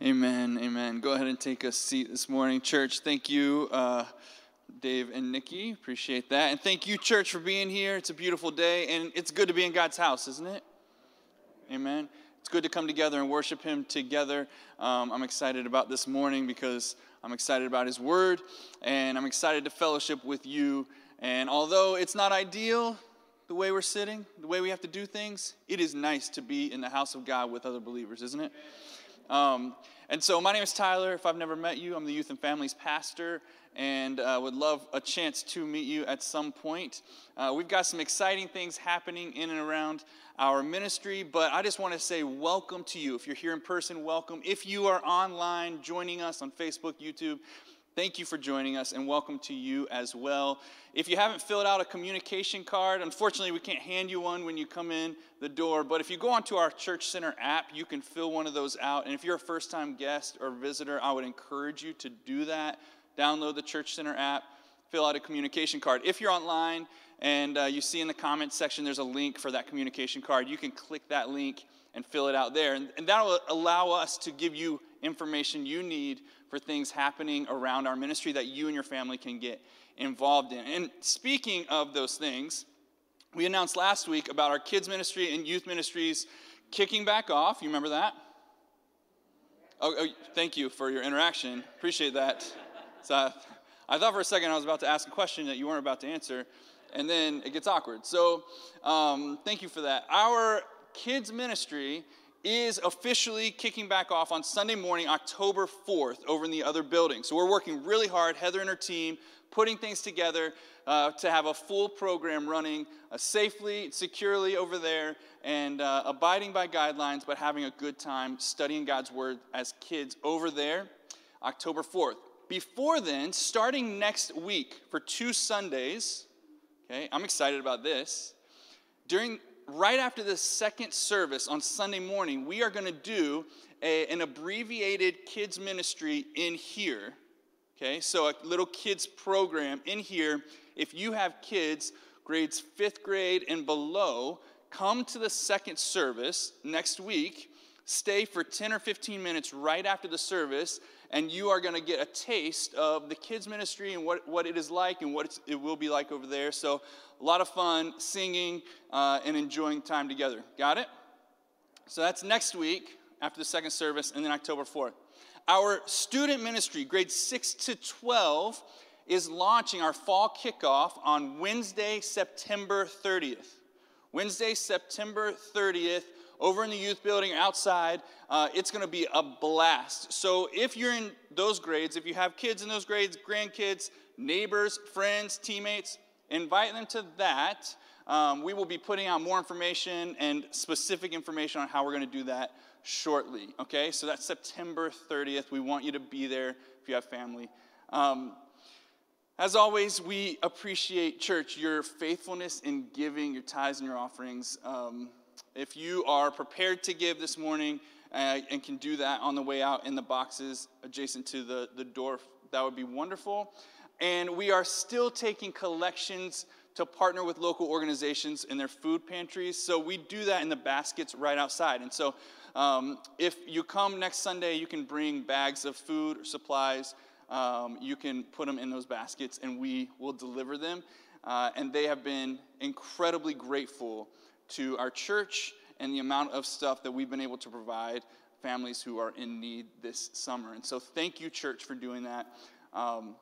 Amen. Amen. Go ahead and take a seat this morning, church. Thank you, uh, Dave and Nikki. Appreciate that. And thank you, church, for being here. It's a beautiful day, and it's good to be in God's house, isn't it? Amen. It's good to come together and worship Him together. Um, I'm excited about this morning because I'm excited about His Word, and I'm excited to fellowship with you. And although it's not ideal, the way we're sitting, the way we have to do things, it is nice to be in the house of God with other believers, isn't it? Um, and so, my name is Tyler. If I've never met you, I'm the youth and families pastor, and uh, would love a chance to meet you at some point. Uh, we've got some exciting things happening in and around our ministry, but I just want to say welcome to you. If you're here in person, welcome. If you are online joining us on Facebook, YouTube, Thank you for joining us and welcome to you as well. If you haven't filled out a communication card, unfortunately, we can't hand you one when you come in the door, but if you go onto our Church Center app, you can fill one of those out. And if you're a first time guest or visitor, I would encourage you to do that. Download the Church Center app, fill out a communication card. If you're online and uh, you see in the comments section there's a link for that communication card, you can click that link and fill it out there. And, and that will allow us to give you information you need for things happening around our ministry that you and your family can get involved in. And speaking of those things, we announced last week about our kids' ministry and youth ministries kicking back off. You remember that? Oh, oh thank you for your interaction. Appreciate that. So I thought for a second I was about to ask a question that you weren't about to answer, and then it gets awkward. So um, thank you for that. Our kids' ministry is officially kicking back off on Sunday morning, October 4th, over in the other building. So we're working really hard, Heather and her team, putting things together uh, to have a full program running uh, safely, securely over there, and uh, abiding by guidelines, but having a good time studying God's Word as kids over there, October 4th. Before then, starting next week for two Sundays, okay, I'm excited about this. During right after the second service on Sunday morning, we are going to do a, an abbreviated kids ministry in here. Okay, so a little kids program in here. If you have kids, grades fifth grade and below, come to the second service next week. Stay for 10 or 15 minutes right after the service, and you are going to get a taste of the kids' ministry and what, what it is like and what it will be like over there. So a lot of fun singing uh, and enjoying time together. Got it? So that's next week after the second service, and then October 4th. Our student ministry, grades 6 to 12, is launching our fall kickoff on Wednesday, September 30th. Wednesday, September 30th, over in the youth building outside. Uh, it's going to be a blast. So, if you're in those grades, if you have kids in those grades, grandkids, neighbors, friends, teammates, invite them to that. Um, we will be putting out more information and specific information on how we're going to do that shortly. Okay, so that's September 30th. We want you to be there if you have family. Um, as always, we appreciate, church, your faithfulness in giving your tithes and your offerings. Um, if you are prepared to give this morning uh, and can do that on the way out in the boxes adjacent to the, the door, that would be wonderful. And we are still taking collections to partner with local organizations in their food pantries. So we do that in the baskets right outside. And so um, if you come next Sunday, you can bring bags of food or supplies. Um, you can put them in those baskets and we will deliver them. Uh, and they have been incredibly grateful to our church and the amount of stuff that we've been able to provide families who are in need this summer. And so thank you, church, for doing that. Um,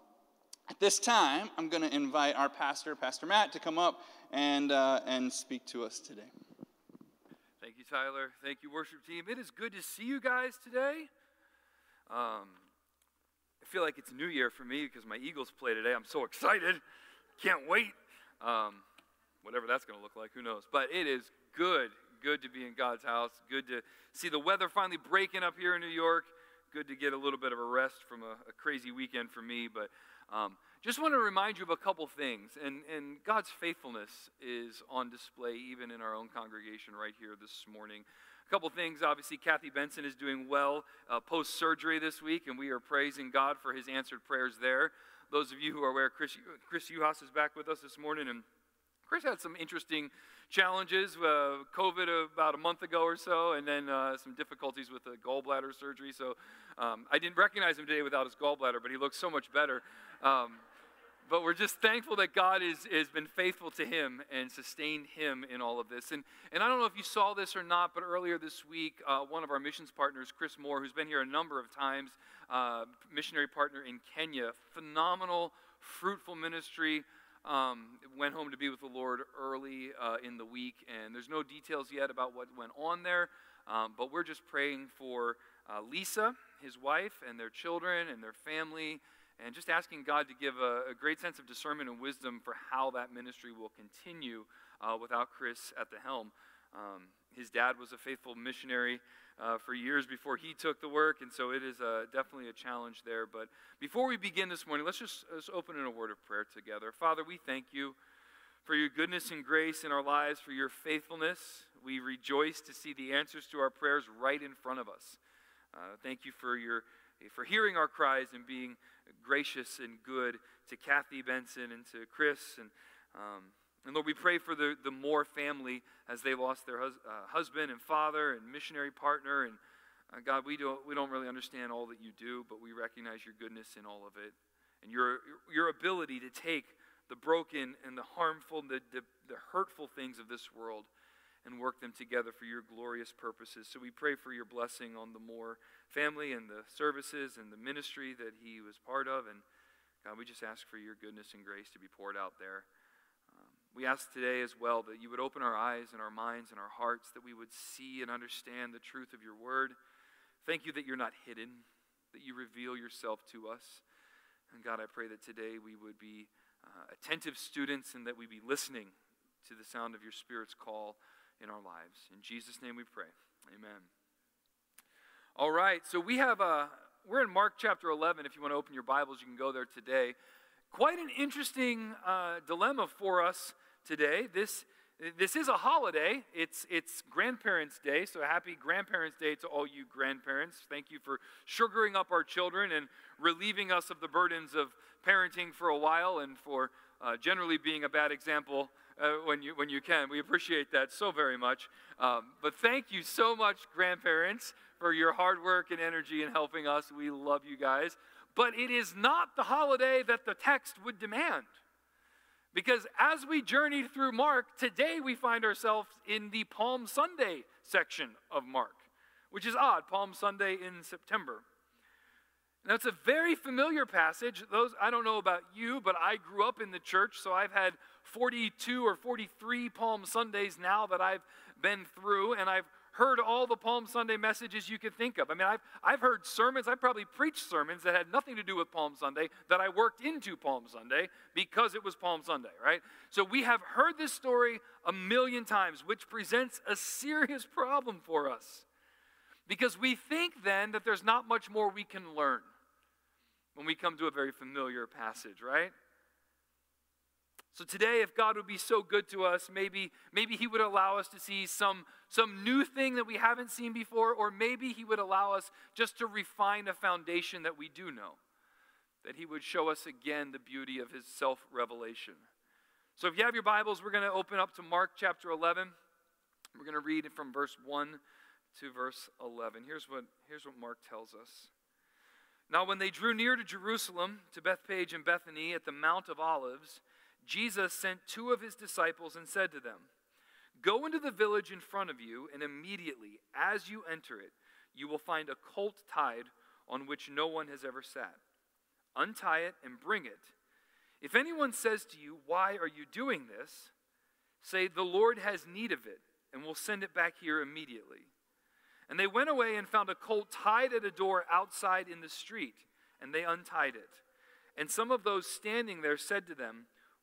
at this time, I'm going to invite our pastor, Pastor Matt, to come up and, uh, and speak to us today. Thank you, Tyler. Thank you, worship team. It is good to see you guys today. Um, I feel like it's New Year for me because my Eagles play today. I'm so excited. Can't wait. Um, whatever that's going to look like, who knows? But it is good, good to be in God's house. Good to see the weather finally breaking up here in New York. Good to get a little bit of a rest from a, a crazy weekend for me. But um, just want to remind you of a couple things, and, and God's faithfulness is on display even in our own congregation right here this morning. A couple things. Obviously, Kathy Benson is doing well uh, post surgery this week, and we are praising God for his answered prayers there. Those of you who are aware, Chris, Chris Uhas is back with us this morning, and Chris had some interesting challenges. Uh, COVID about a month ago or so, and then uh, some difficulties with the gallbladder surgery. So um, I didn't recognize him today without his gallbladder, but he looks so much better. Um, but we're just thankful that God is, has been faithful to him and sustained him in all of this. And, and I don't know if you saw this or not, but earlier this week, uh, one of our missions partners, Chris Moore, who's been here a number of times, uh, missionary partner in Kenya, phenomenal, fruitful ministry. Um, went home to be with the Lord early uh, in the week, and there's no details yet about what went on there, um, but we're just praying for uh, Lisa, his wife, and their children and their family, and just asking God to give a, a great sense of discernment and wisdom for how that ministry will continue uh, without Chris at the helm. Um, his dad was a faithful missionary uh, for years before he took the work, and so it is uh, definitely a challenge there. But before we begin this morning, let's just let's open in a word of prayer together. Father, we thank you for your goodness and grace in our lives, for your faithfulness. We rejoice to see the answers to our prayers right in front of us. Uh, thank you for your for hearing our cries and being gracious and good to Kathy Benson and to Chris and um, and Lord, we pray for the, the Moore family as they lost their hus- uh, husband and father and missionary partner. And uh, God, we don't, we don't really understand all that you do, but we recognize your goodness in all of it and your, your ability to take the broken and the harmful, the, the, the hurtful things of this world and work them together for your glorious purposes. So we pray for your blessing on the Moore family and the services and the ministry that he was part of. And God, we just ask for your goodness and grace to be poured out there. We ask today as well that you would open our eyes and our minds and our hearts, that we would see and understand the truth of your word. Thank you that you're not hidden, that you reveal yourself to us. And God, I pray that today we would be uh, attentive students and that we be listening to the sound of your Spirit's call in our lives. In Jesus' name we pray. Amen. All right, so we have a, uh, we're in Mark chapter 11. If you want to open your Bibles, you can go there today. Quite an interesting uh, dilemma for us today. This, this is a holiday. It's, it's Grandparents' Day, so happy Grandparents' Day to all you grandparents. Thank you for sugaring up our children and relieving us of the burdens of parenting for a while and for uh, generally being a bad example uh, when, you, when you can. We appreciate that so very much. Um, but thank you so much, grandparents, for your hard work and energy in helping us. We love you guys. But it is not the holiday that the text would demand. Because as we journeyed through Mark, today we find ourselves in the Palm Sunday section of Mark, which is odd, Palm Sunday in September. Now it's a very familiar passage. Those I don't know about you, but I grew up in the church, so I've had 42 or 43 Palm Sundays now that I've been through, and I've heard all the Palm Sunday messages you could think of. I mean, I've, I've heard sermons, I've probably preached sermons that had nothing to do with Palm Sunday that I worked into Palm Sunday because it was Palm Sunday, right? So we have heard this story a million times, which presents a serious problem for us. Because we think then that there's not much more we can learn when we come to a very familiar passage, right? So today, if God would be so good to us, maybe, maybe He would allow us to see some, some new thing that we haven't seen before, or maybe He would allow us just to refine a foundation that we do know. That He would show us again the beauty of His self revelation. So if you have your Bibles, we're going to open up to Mark chapter 11. We're going to read from verse 1 to verse 11. Here's what, here's what Mark tells us. Now, when they drew near to Jerusalem, to Bethphage and Bethany at the Mount of Olives, Jesus sent two of his disciples and said to them, Go into the village in front of you, and immediately, as you enter it, you will find a colt tied on which no one has ever sat. Untie it and bring it. If anyone says to you, Why are you doing this? say, The Lord has need of it, and will send it back here immediately. And they went away and found a colt tied at a door outside in the street, and they untied it. And some of those standing there said to them,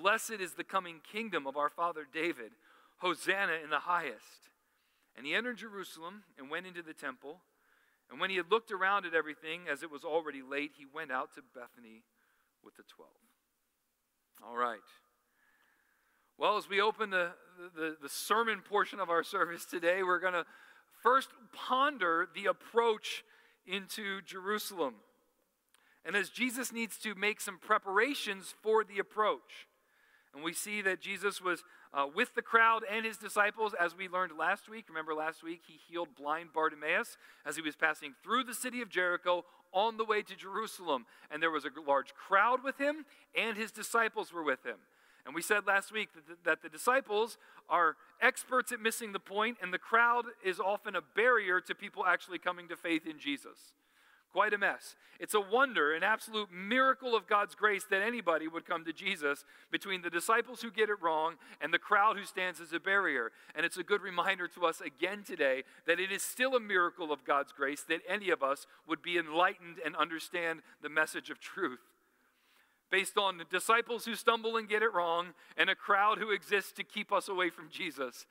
Blessed is the coming kingdom of our father David. Hosanna in the highest. And he entered Jerusalem and went into the temple. And when he had looked around at everything, as it was already late, he went out to Bethany with the twelve. All right. Well, as we open the, the, the sermon portion of our service today, we're going to first ponder the approach into Jerusalem. And as Jesus needs to make some preparations for the approach. And we see that Jesus was uh, with the crowd and his disciples, as we learned last week. Remember, last week he healed blind Bartimaeus as he was passing through the city of Jericho on the way to Jerusalem. And there was a large crowd with him, and his disciples were with him. And we said last week that the, that the disciples are experts at missing the point, and the crowd is often a barrier to people actually coming to faith in Jesus. Quite a mess. It's a wonder, an absolute miracle of God's grace that anybody would come to Jesus between the disciples who get it wrong and the crowd who stands as a barrier. And it's a good reminder to us again today that it is still a miracle of God's grace that any of us would be enlightened and understand the message of truth. Based on the disciples who stumble and get it wrong and a crowd who exists to keep us away from Jesus.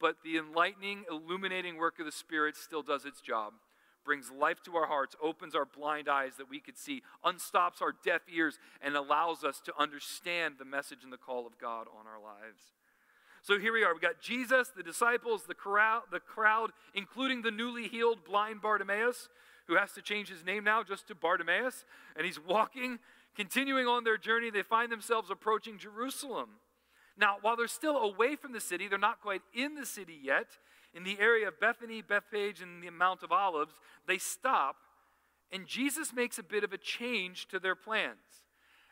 But the enlightening, illuminating work of the Spirit still does its job brings life to our hearts, opens our blind eyes that we could see, unstops our deaf ears, and allows us to understand the message and the call of God on our lives. So here we are. We got Jesus, the disciples, the crowd, the crowd, including the newly healed blind Bartimaeus, who has to change his name now just to Bartimaeus, and he's walking, continuing on their journey. They find themselves approaching Jerusalem. Now, while they're still away from the city, they're not quite in the city yet in the area of Bethany, Bethphage, and the Mount of Olives, they stop, and Jesus makes a bit of a change to their plans.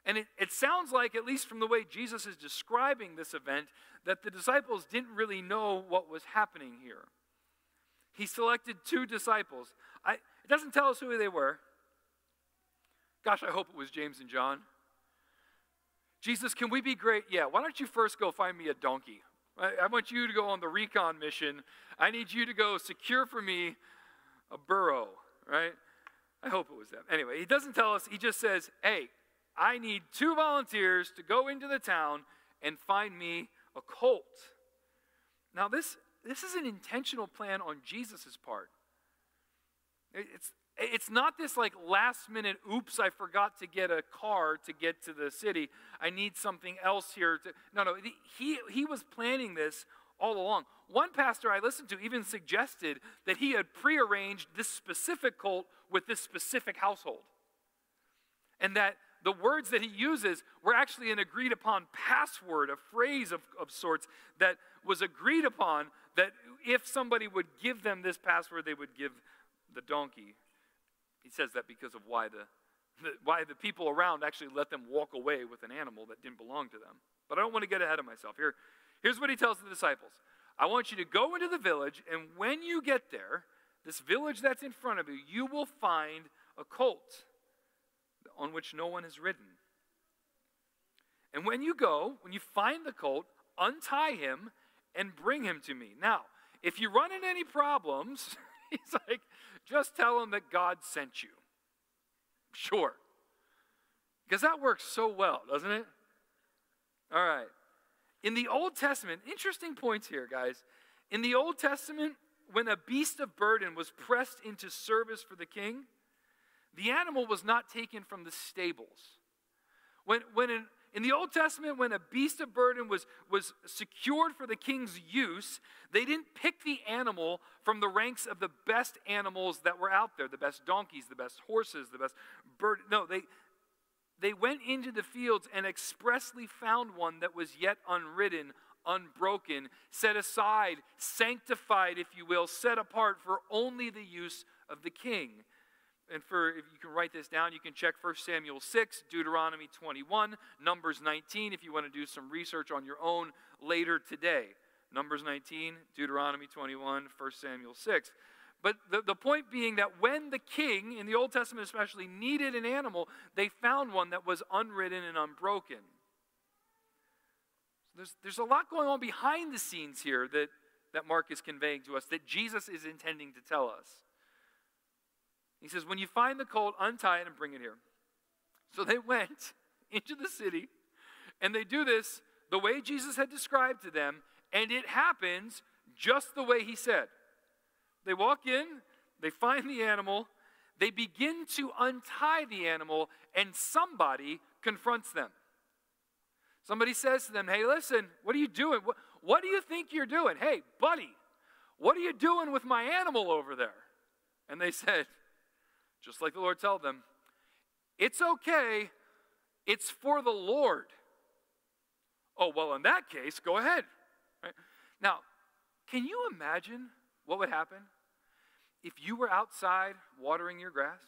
And it, it sounds like, at least from the way Jesus is describing this event, that the disciples didn't really know what was happening here. He selected two disciples. I, it doesn't tell us who they were. Gosh, I hope it was James and John. Jesus, can we be great? Yeah, why don't you first go find me a donkey? I want you to go on the recon mission. I need you to go secure for me a burro, right? I hope it was them. Anyway, he doesn't tell us, he just says, hey, I need two volunteers to go into the town and find me a colt. Now, this, this is an intentional plan on Jesus' part. It's, it's not this like last minute, oops, I forgot to get a car to get to the city. I need something else here. To, no, no, he, he was planning this all along. One pastor I listened to even suggested that he had prearranged this specific cult with this specific household. And that the words that he uses were actually an agreed upon password, a phrase of, of sorts that was agreed upon that if somebody would give them this password, they would give the donkey he says that because of why the, the, why the people around actually let them walk away with an animal that didn't belong to them. But I don't want to get ahead of myself. Here, here's what he tells the disciples I want you to go into the village, and when you get there, this village that's in front of you, you will find a colt on which no one has ridden. And when you go, when you find the colt, untie him and bring him to me. Now, if you run into any problems, he's like, just tell them that God sent you. Sure. Because that works so well, doesn't it? All right. In the Old Testament, interesting points here, guys. In the Old Testament, when a beast of burden was pressed into service for the king, the animal was not taken from the stables. When, when an, in the Old Testament, when a beast of burden was, was secured for the king's use, they didn't pick the animal from the ranks of the best animals that were out there the best donkeys, the best horses, the best bird. No, they, they went into the fields and expressly found one that was yet unridden, unbroken, set aside, sanctified, if you will, set apart for only the use of the king and for if you can write this down, you can check 1 Samuel 6, Deuteronomy 21, Numbers 19 if you want to do some research on your own later today. Numbers 19, Deuteronomy 21, 1 Samuel 6. But the, the point being that when the king, in the Old Testament especially, needed an animal, they found one that was unridden and unbroken. So there's, there's a lot going on behind the scenes here that, that Mark is conveying to us, that Jesus is intending to tell us. He says, When you find the colt, untie it and bring it here. So they went into the city, and they do this the way Jesus had described to them, and it happens just the way he said. They walk in, they find the animal, they begin to untie the animal, and somebody confronts them. Somebody says to them, Hey, listen, what are you doing? What, what do you think you're doing? Hey, buddy, what are you doing with my animal over there? And they said, just like the Lord told them, It's okay, it's for the Lord. Oh, well, in that case, go ahead. Right? Now, can you imagine what would happen if you were outside watering your grass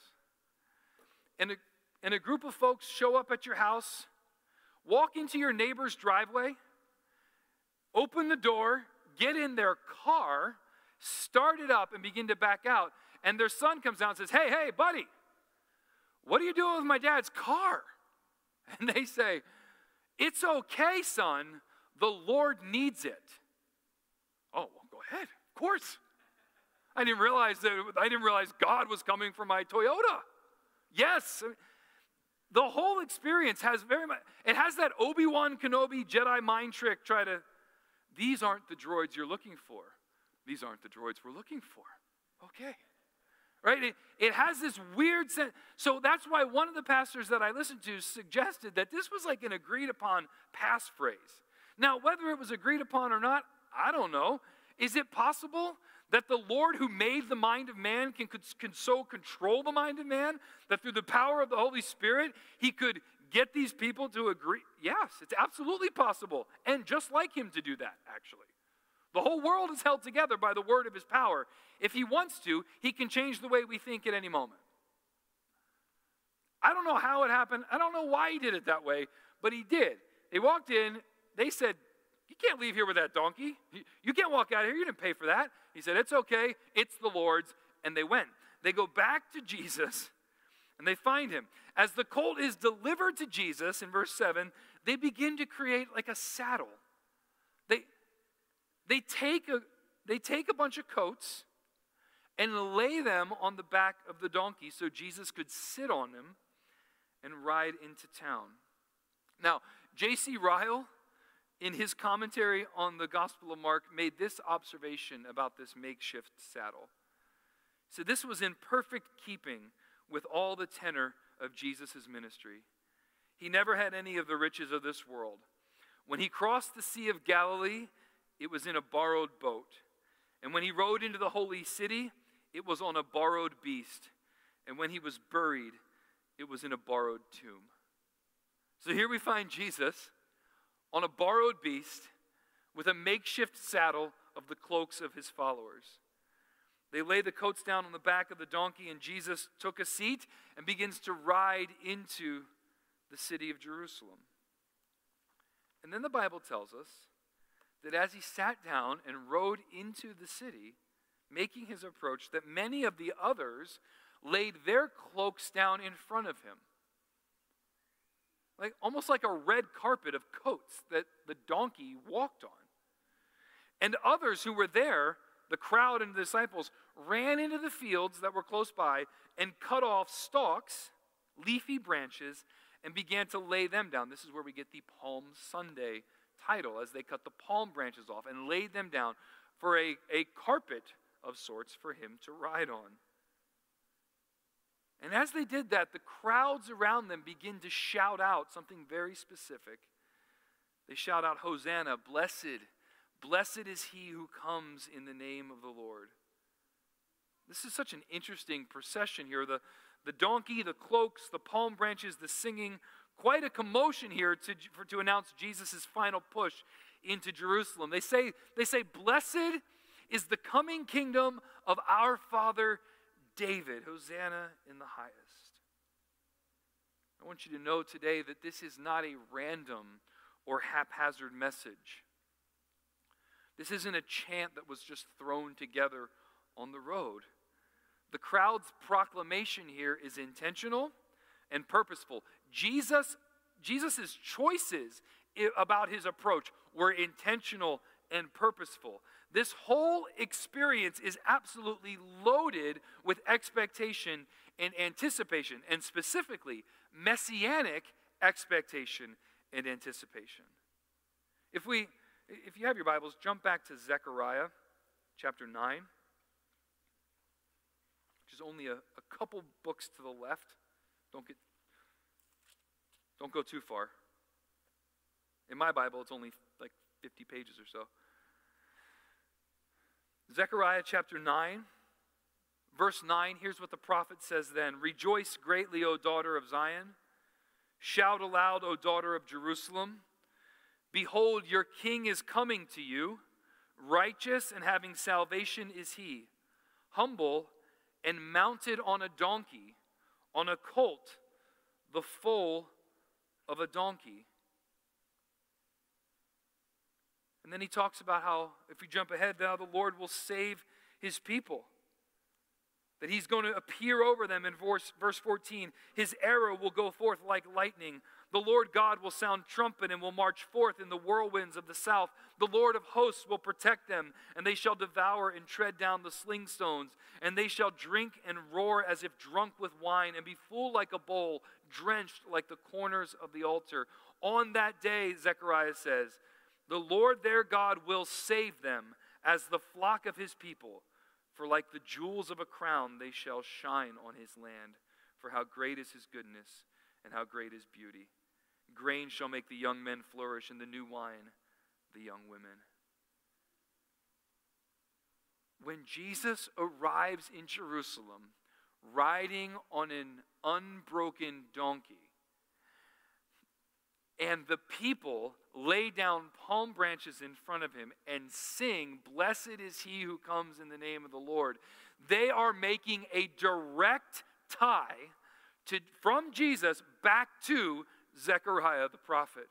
and a, and a group of folks show up at your house, walk into your neighbor's driveway, open the door, get in their car, start it up, and begin to back out, and their son comes out and says, Hey, hey, buddy, what are you doing with my dad's car? And they say, It's okay, son. The Lord needs it. Oh, well, go ahead. Of course. I didn't realize that I didn't realize God was coming for my Toyota. Yes. The whole experience has very much it has that Obi-Wan Kenobi Jedi mind trick try to these aren't the droids you're looking for. These aren't the droids we're looking for. Okay right? It, it has this weird sense. So that's why one of the pastors that I listened to suggested that this was like an agreed upon passphrase. Now, whether it was agreed upon or not, I don't know. Is it possible that the Lord who made the mind of man can, can so control the mind of man that through the power of the Holy Spirit, he could get these people to agree? Yes, it's absolutely possible. And just like him to do that, actually. The whole world is held together by the word of his power. If he wants to, he can change the way we think at any moment. I don't know how it happened. I don't know why he did it that way, but he did. They walked in. They said, You can't leave here with that donkey. You can't walk out of here. You didn't pay for that. He said, It's okay. It's the Lord's. And they went. They go back to Jesus and they find him. As the colt is delivered to Jesus in verse 7, they begin to create like a saddle. They, take a, they take a bunch of coats and lay them on the back of the donkey so Jesus could sit on them and ride into town. Now, J.C. Ryle, in his commentary on the Gospel of Mark, made this observation about this makeshift saddle. So, this was in perfect keeping with all the tenor of Jesus' ministry. He never had any of the riches of this world. When he crossed the Sea of Galilee, it was in a borrowed boat. And when he rode into the holy city, it was on a borrowed beast. And when he was buried, it was in a borrowed tomb. So here we find Jesus on a borrowed beast with a makeshift saddle of the cloaks of his followers. They lay the coats down on the back of the donkey, and Jesus took a seat and begins to ride into the city of Jerusalem. And then the Bible tells us that as he sat down and rode into the city, making his approach, that many of the others laid their cloaks down in front of him. Like almost like a red carpet of coats that the donkey walked on. And others who were there, the crowd and the disciples, ran into the fields that were close by and cut off stalks, leafy branches, and began to lay them down. This is where we get the Palm Sunday title, as they cut the palm branches off and laid them down for a, a carpet of sorts for him to ride on. And as they did that, the crowds around them begin to shout out something very specific. They shout out, Hosanna, blessed, blessed is he who comes in the name of the Lord. This is such an interesting procession here. The, the donkey, the cloaks, the palm branches, the singing, quite a commotion here to, for, to announce Jesus' final push into Jerusalem. They say, they say, Blessed is the coming kingdom of our father David. Hosanna in the highest. I want you to know today that this is not a random or haphazard message. This isn't a chant that was just thrown together on the road. The crowd's proclamation here is intentional and purposeful. Jesus Jesus' choices about his approach were intentional and purposeful. This whole experience is absolutely loaded with expectation and anticipation, and specifically messianic expectation and anticipation. If we if you have your Bibles, jump back to Zechariah chapter 9. which is only a, a couple books to the left. Don't get don't go too far. In my Bible, it's only like 50 pages or so. Zechariah chapter 9, verse 9, here's what the prophet says then Rejoice greatly, O daughter of Zion. Shout aloud, O daughter of Jerusalem. Behold, your king is coming to you. Righteous and having salvation is he, humble and mounted on a donkey, on a colt, the foal of a donkey. And then he talks about how, if we jump ahead, now the Lord will save his people. That he's going to appear over them in verse, verse 14. His arrow will go forth like lightning. The Lord God will sound trumpet and will march forth in the whirlwinds of the south. The Lord of hosts will protect them, and they shall devour and tread down the slingstones. And they shall drink and roar as if drunk with wine, and be full like a bowl, drenched like the corners of the altar. On that day, Zechariah says, the Lord their God will save them as the flock of his people. For like the jewels of a crown, they shall shine on his land. For how great is his goodness, and how great his beauty. Grain shall make the young men flourish, and the new wine the young women. When Jesus arrives in Jerusalem, riding on an unbroken donkey, and the people lay down palm branches in front of him and sing, Blessed is he who comes in the name of the Lord. They are making a direct tie to, from Jesus back to Zechariah the prophet,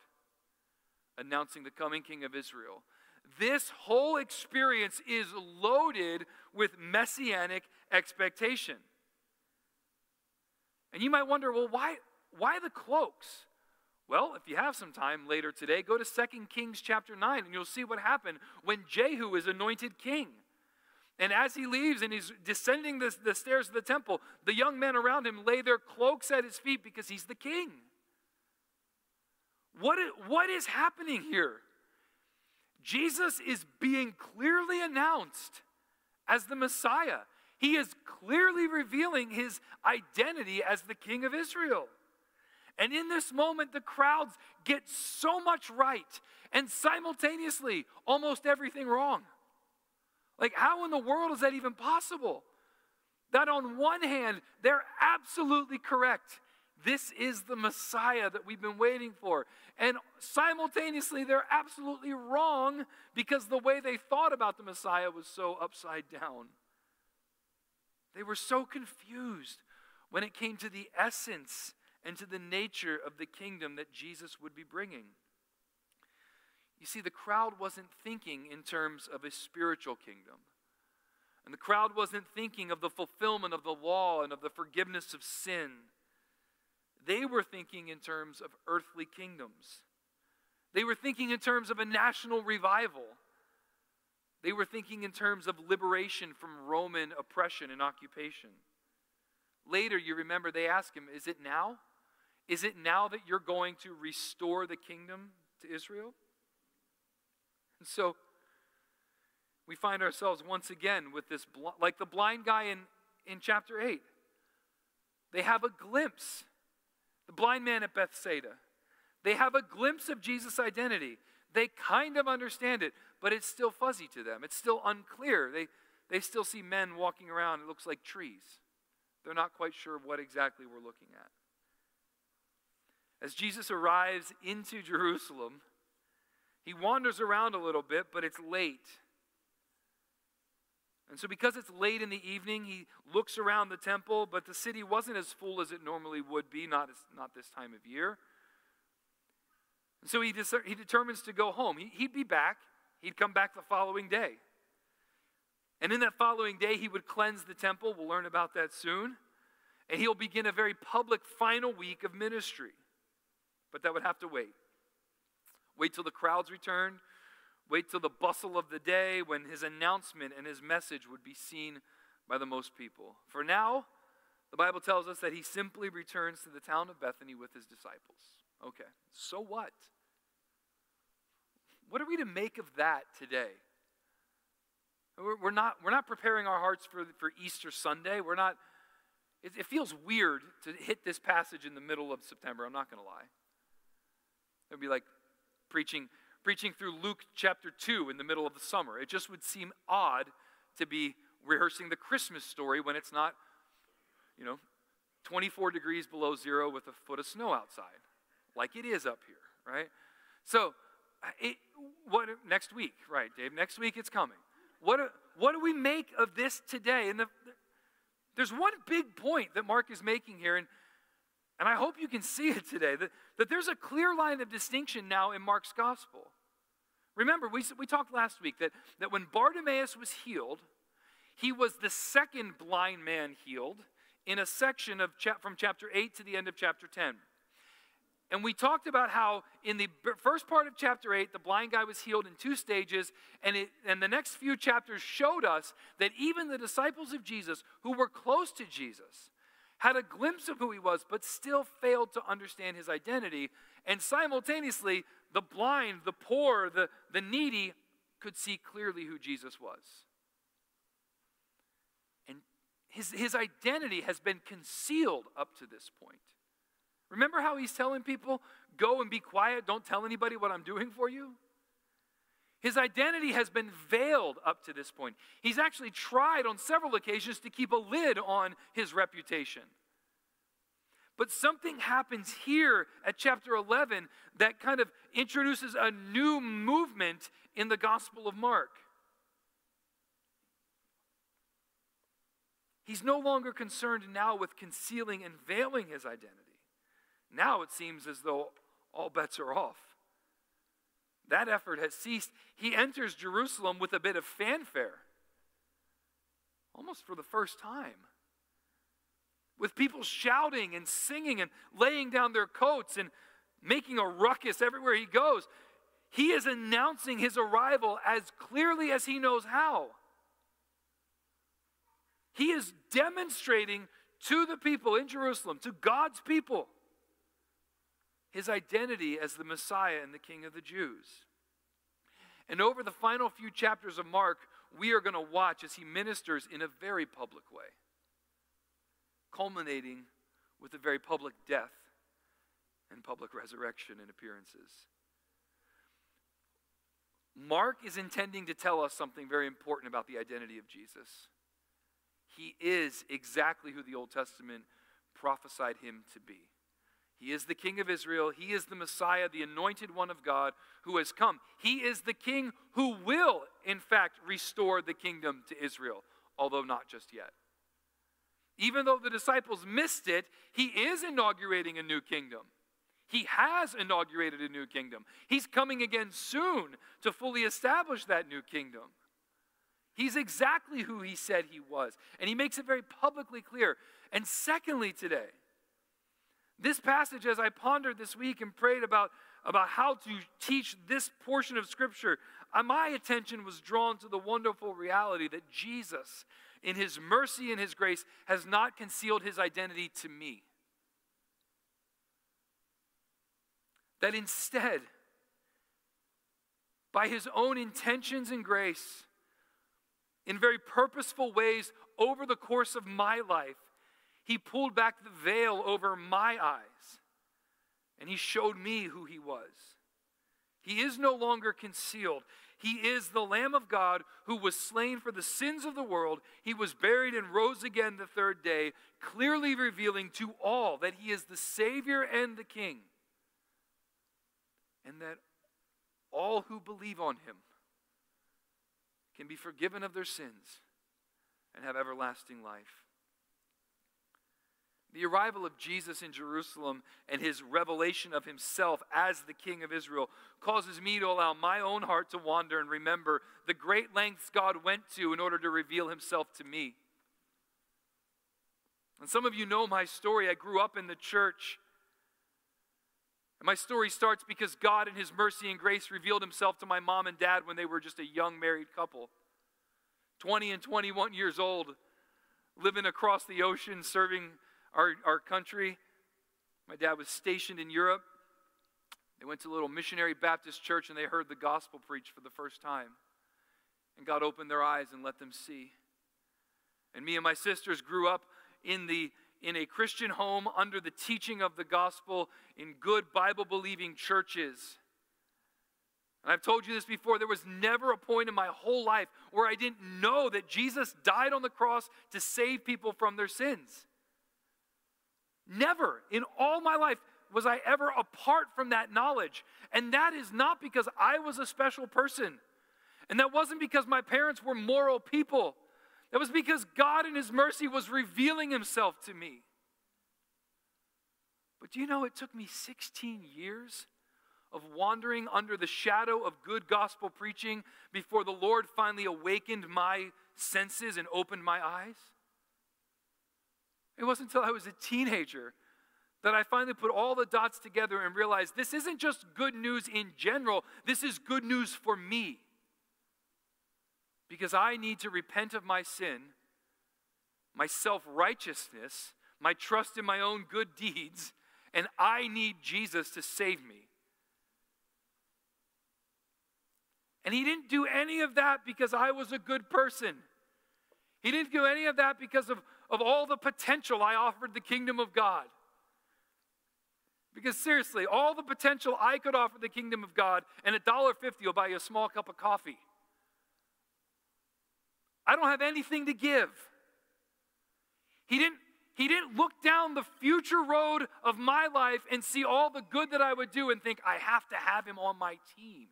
announcing the coming king of Israel. This whole experience is loaded with messianic expectation. And you might wonder, well, why, why the cloaks? Well, if you have some time later today, go to 2 Kings chapter 9 and you'll see what happened when Jehu is anointed king. And as he leaves and he's descending the, the stairs of the temple, the young men around him lay their cloaks at his feet because he's the king. What is, what is happening here? Jesus is being clearly announced as the Messiah. He is clearly revealing his identity as the king of Israel. And in this moment, the crowds get so much right and simultaneously almost everything wrong. Like, how in the world is that even possible? That on one hand, they're absolutely correct. This is the Messiah that we've been waiting for. And simultaneously, they're absolutely wrong because the way they thought about the Messiah was so upside down. They were so confused when it came to the essence and to the nature of the kingdom that Jesus would be bringing. You see, the crowd wasn't thinking in terms of a spiritual kingdom. And the crowd wasn't thinking of the fulfillment of the law and of the forgiveness of sin. They were thinking in terms of earthly kingdoms. They were thinking in terms of a national revival. They were thinking in terms of liberation from Roman oppression and occupation. Later, you remember they ask him, Is it now? Is it now that you're going to restore the kingdom to Israel? And so we find ourselves once again with this, like the blind guy in, in chapter 8. They have a glimpse. The blind man at Bethsaida. They have a glimpse of Jesus' identity. They kind of understand it, but it's still fuzzy to them. It's still unclear. They, they still see men walking around, it looks like trees. They're not quite sure what exactly we're looking at. As Jesus arrives into Jerusalem, he wanders around a little bit, but it's late. And so, because it's late in the evening, he looks around the temple, but the city wasn't as full as it normally would be, not, as, not this time of year. And so, he, he determines to go home. He, he'd be back, he'd come back the following day. And in that following day, he would cleanse the temple. We'll learn about that soon. And he'll begin a very public final week of ministry. But that would have to wait. Wait till the crowds returned. Wait till the bustle of the day when his announcement and his message would be seen by the most people. For now, the Bible tells us that he simply returns to the town of Bethany with his disciples. Okay, so what? What are we to make of that today? We're, not, we're not preparing our hearts for, for Easter Sunday. We're not, it, it feels weird to hit this passage in the middle of September. I'm not going to lie. It would be like preaching, preaching through Luke chapter 2 in the middle of the summer. It just would seem odd to be rehearsing the Christmas story when it's not, you know, 24 degrees below zero with a foot of snow outside, like it is up here, right? So, uh, it, what next week, right, Dave? Next week it's coming. What, what do we make of this today? And the, there's one big point that Mark is making here, and, and I hope you can see it today that, that there's a clear line of distinction now in Mark's gospel. Remember, we, we talked last week that, that when Bartimaeus was healed, he was the second blind man healed in a section of cha- from chapter 8 to the end of chapter 10. And we talked about how in the first part of chapter 8, the blind guy was healed in two stages. And, it, and the next few chapters showed us that even the disciples of Jesus, who were close to Jesus, had a glimpse of who he was, but still failed to understand his identity. And simultaneously, the blind, the poor, the, the needy could see clearly who Jesus was. And his, his identity has been concealed up to this point. Remember how he's telling people, go and be quiet, don't tell anybody what I'm doing for you? His identity has been veiled up to this point. He's actually tried on several occasions to keep a lid on his reputation. But something happens here at chapter 11 that kind of introduces a new movement in the Gospel of Mark. He's no longer concerned now with concealing and veiling his identity. Now it seems as though all bets are off. That effort has ceased. He enters Jerusalem with a bit of fanfare, almost for the first time, with people shouting and singing and laying down their coats and making a ruckus everywhere he goes. He is announcing his arrival as clearly as he knows how. He is demonstrating to the people in Jerusalem, to God's people, his identity as the Messiah and the King of the Jews. And over the final few chapters of Mark, we are going to watch as he ministers in a very public way, culminating with a very public death and public resurrection and appearances. Mark is intending to tell us something very important about the identity of Jesus. He is exactly who the Old Testament prophesied him to be. He is the King of Israel. He is the Messiah, the anointed one of God who has come. He is the King who will, in fact, restore the kingdom to Israel, although not just yet. Even though the disciples missed it, he is inaugurating a new kingdom. He has inaugurated a new kingdom. He's coming again soon to fully establish that new kingdom. He's exactly who he said he was, and he makes it very publicly clear. And secondly, today, this passage, as I pondered this week and prayed about, about how to teach this portion of Scripture, uh, my attention was drawn to the wonderful reality that Jesus, in his mercy and his grace, has not concealed his identity to me. That instead, by his own intentions and grace, in very purposeful ways over the course of my life, he pulled back the veil over my eyes and he showed me who he was. He is no longer concealed. He is the Lamb of God who was slain for the sins of the world. He was buried and rose again the third day, clearly revealing to all that he is the Savior and the King, and that all who believe on him can be forgiven of their sins and have everlasting life. The arrival of Jesus in Jerusalem and his revelation of himself as the King of Israel causes me to allow my own heart to wander and remember the great lengths God went to in order to reveal himself to me. And some of you know my story. I grew up in the church. And my story starts because God, in his mercy and grace, revealed himself to my mom and dad when they were just a young married couple 20 and 21 years old, living across the ocean, serving our, our country. My dad was stationed in Europe. They went to a little missionary Baptist church and they heard the gospel preached for the first time. And God opened their eyes and let them see. And me and my sisters grew up in the in a Christian home under the teaching of the gospel in good Bible believing churches. And I've told you this before, there was never a point in my whole life where I didn't know that Jesus died on the cross to save people from their sins. Never in all my life was I ever apart from that knowledge. And that is not because I was a special person. And that wasn't because my parents were moral people. That was because God in His mercy was revealing Himself to me. But do you know it took me 16 years of wandering under the shadow of good gospel preaching before the Lord finally awakened my senses and opened my eyes? It wasn't until I was a teenager that I finally put all the dots together and realized this isn't just good news in general, this is good news for me. Because I need to repent of my sin, my self righteousness, my trust in my own good deeds, and I need Jesus to save me. And he didn't do any of that because I was a good person. He didn't do any of that because of, of all the potential I offered the kingdom of God. Because seriously, all the potential I could offer the kingdom of God, and a dollar fifty will buy you a small cup of coffee. I don't have anything to give. He didn't, he didn't look down the future road of my life and see all the good that I would do and think, I have to have him on my team.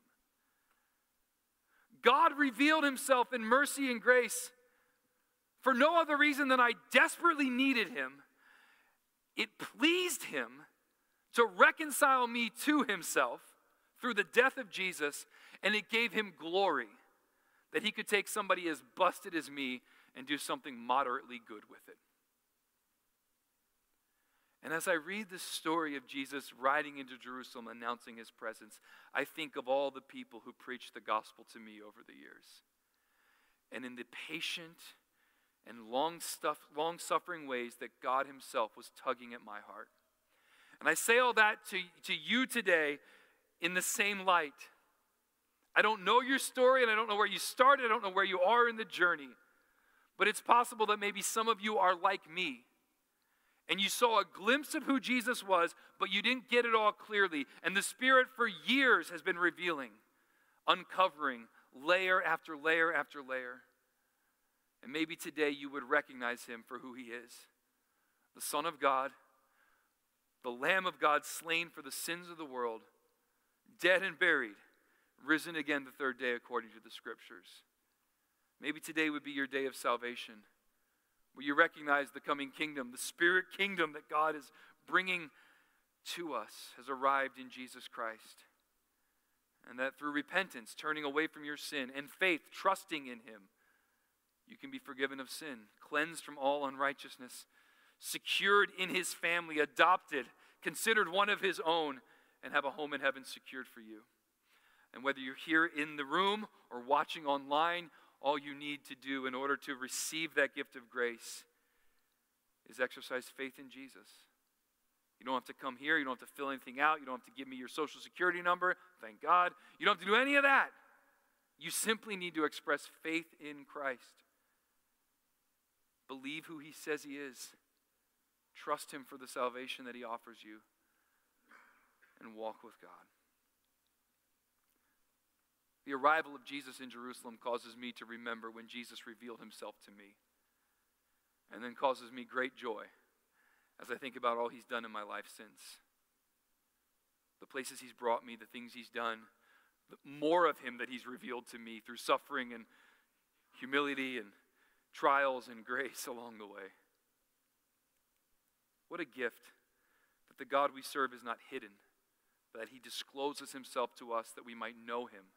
God revealed himself in mercy and grace for no other reason than I desperately needed him. It pleased him to reconcile me to himself through the death of Jesus, and it gave him glory that he could take somebody as busted as me and do something moderately good with it. And as I read the story of Jesus riding into Jerusalem announcing his presence, I think of all the people who preached the gospel to me over the years. And in the patient and long, stuff, long suffering ways that God himself was tugging at my heart. And I say all that to, to you today in the same light. I don't know your story and I don't know where you started, I don't know where you are in the journey. But it's possible that maybe some of you are like me and you saw a glimpse of who Jesus was, but you didn't get it all clearly. And the Spirit for years has been revealing, uncovering layer after layer after layer. And maybe today you would recognize him for who he is the Son of God, the Lamb of God slain for the sins of the world, dead and buried, risen again the third day according to the Scriptures. Maybe today would be your day of salvation where you recognize the coming kingdom, the spirit kingdom that God is bringing to us has arrived in Jesus Christ. And that through repentance, turning away from your sin, and faith, trusting in Him, you can be forgiven of sin, cleansed from all unrighteousness, secured in His family, adopted, considered one of His own, and have a home in heaven secured for you. And whether you're here in the room or watching online all you need to do in order to receive that gift of grace is exercise faith in Jesus. You don't have to come here. You don't have to fill anything out. You don't have to give me your social security number. Thank God. You don't have to do any of that. You simply need to express faith in Christ. Believe who he says he is. Trust him for the salvation that he offers you. And walk with God. The arrival of Jesus in Jerusalem causes me to remember when Jesus revealed himself to me, and then causes me great joy as I think about all he's done in my life since. The places he's brought me, the things he's done, the more of him that he's revealed to me through suffering and humility and trials and grace along the way. What a gift that the God we serve is not hidden, but that he discloses himself to us that we might know him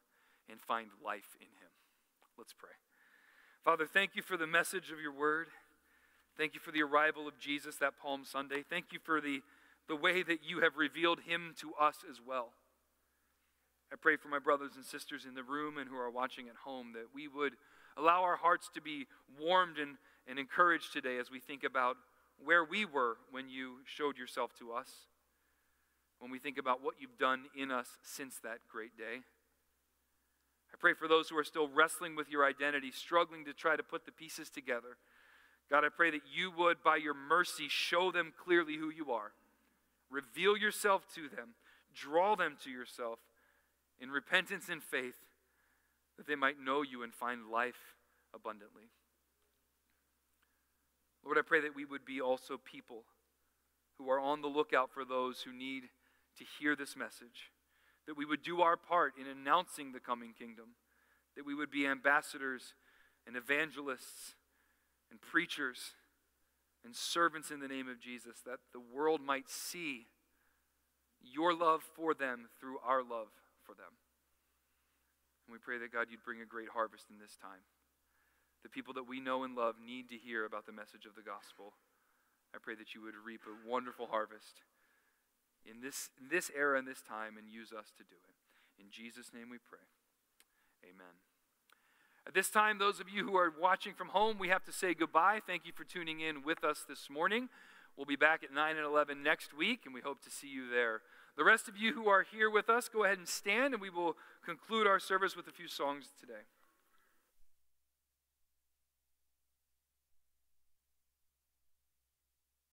and find life in him. Let's pray. Father, thank you for the message of your word. Thank you for the arrival of Jesus that Palm Sunday. Thank you for the, the way that you have revealed him to us as well. I pray for my brothers and sisters in the room and who are watching at home that we would allow our hearts to be warmed and, and encouraged today as we think about where we were when you showed yourself to us, when we think about what you've done in us since that great day. I pray for those who are still wrestling with your identity, struggling to try to put the pieces together. God, I pray that you would, by your mercy, show them clearly who you are. Reveal yourself to them, draw them to yourself in repentance and faith, that they might know you and find life abundantly. Lord, I pray that we would be also people who are on the lookout for those who need to hear this message, that we would do our part in announcing the coming kingdom, that we would be ambassadors and evangelists and preachers and servants in the name of Jesus, that the world might see your love for them through our love for them. And we pray that God, you'd bring a great harvest in this time. The people that we know and love need to hear about the message of the gospel. I pray that you would reap a wonderful harvest in this, in this era and this time and use us to do it. In Jesus' name we pray. Amen. At this time, those of you who are watching from home, we have to say goodbye. Thank you for tuning in with us this morning. We'll be back at 9 and 11 next week, and we hope to see you there. The rest of you who are here with us, go ahead and stand, and we will conclude our service with a few songs today.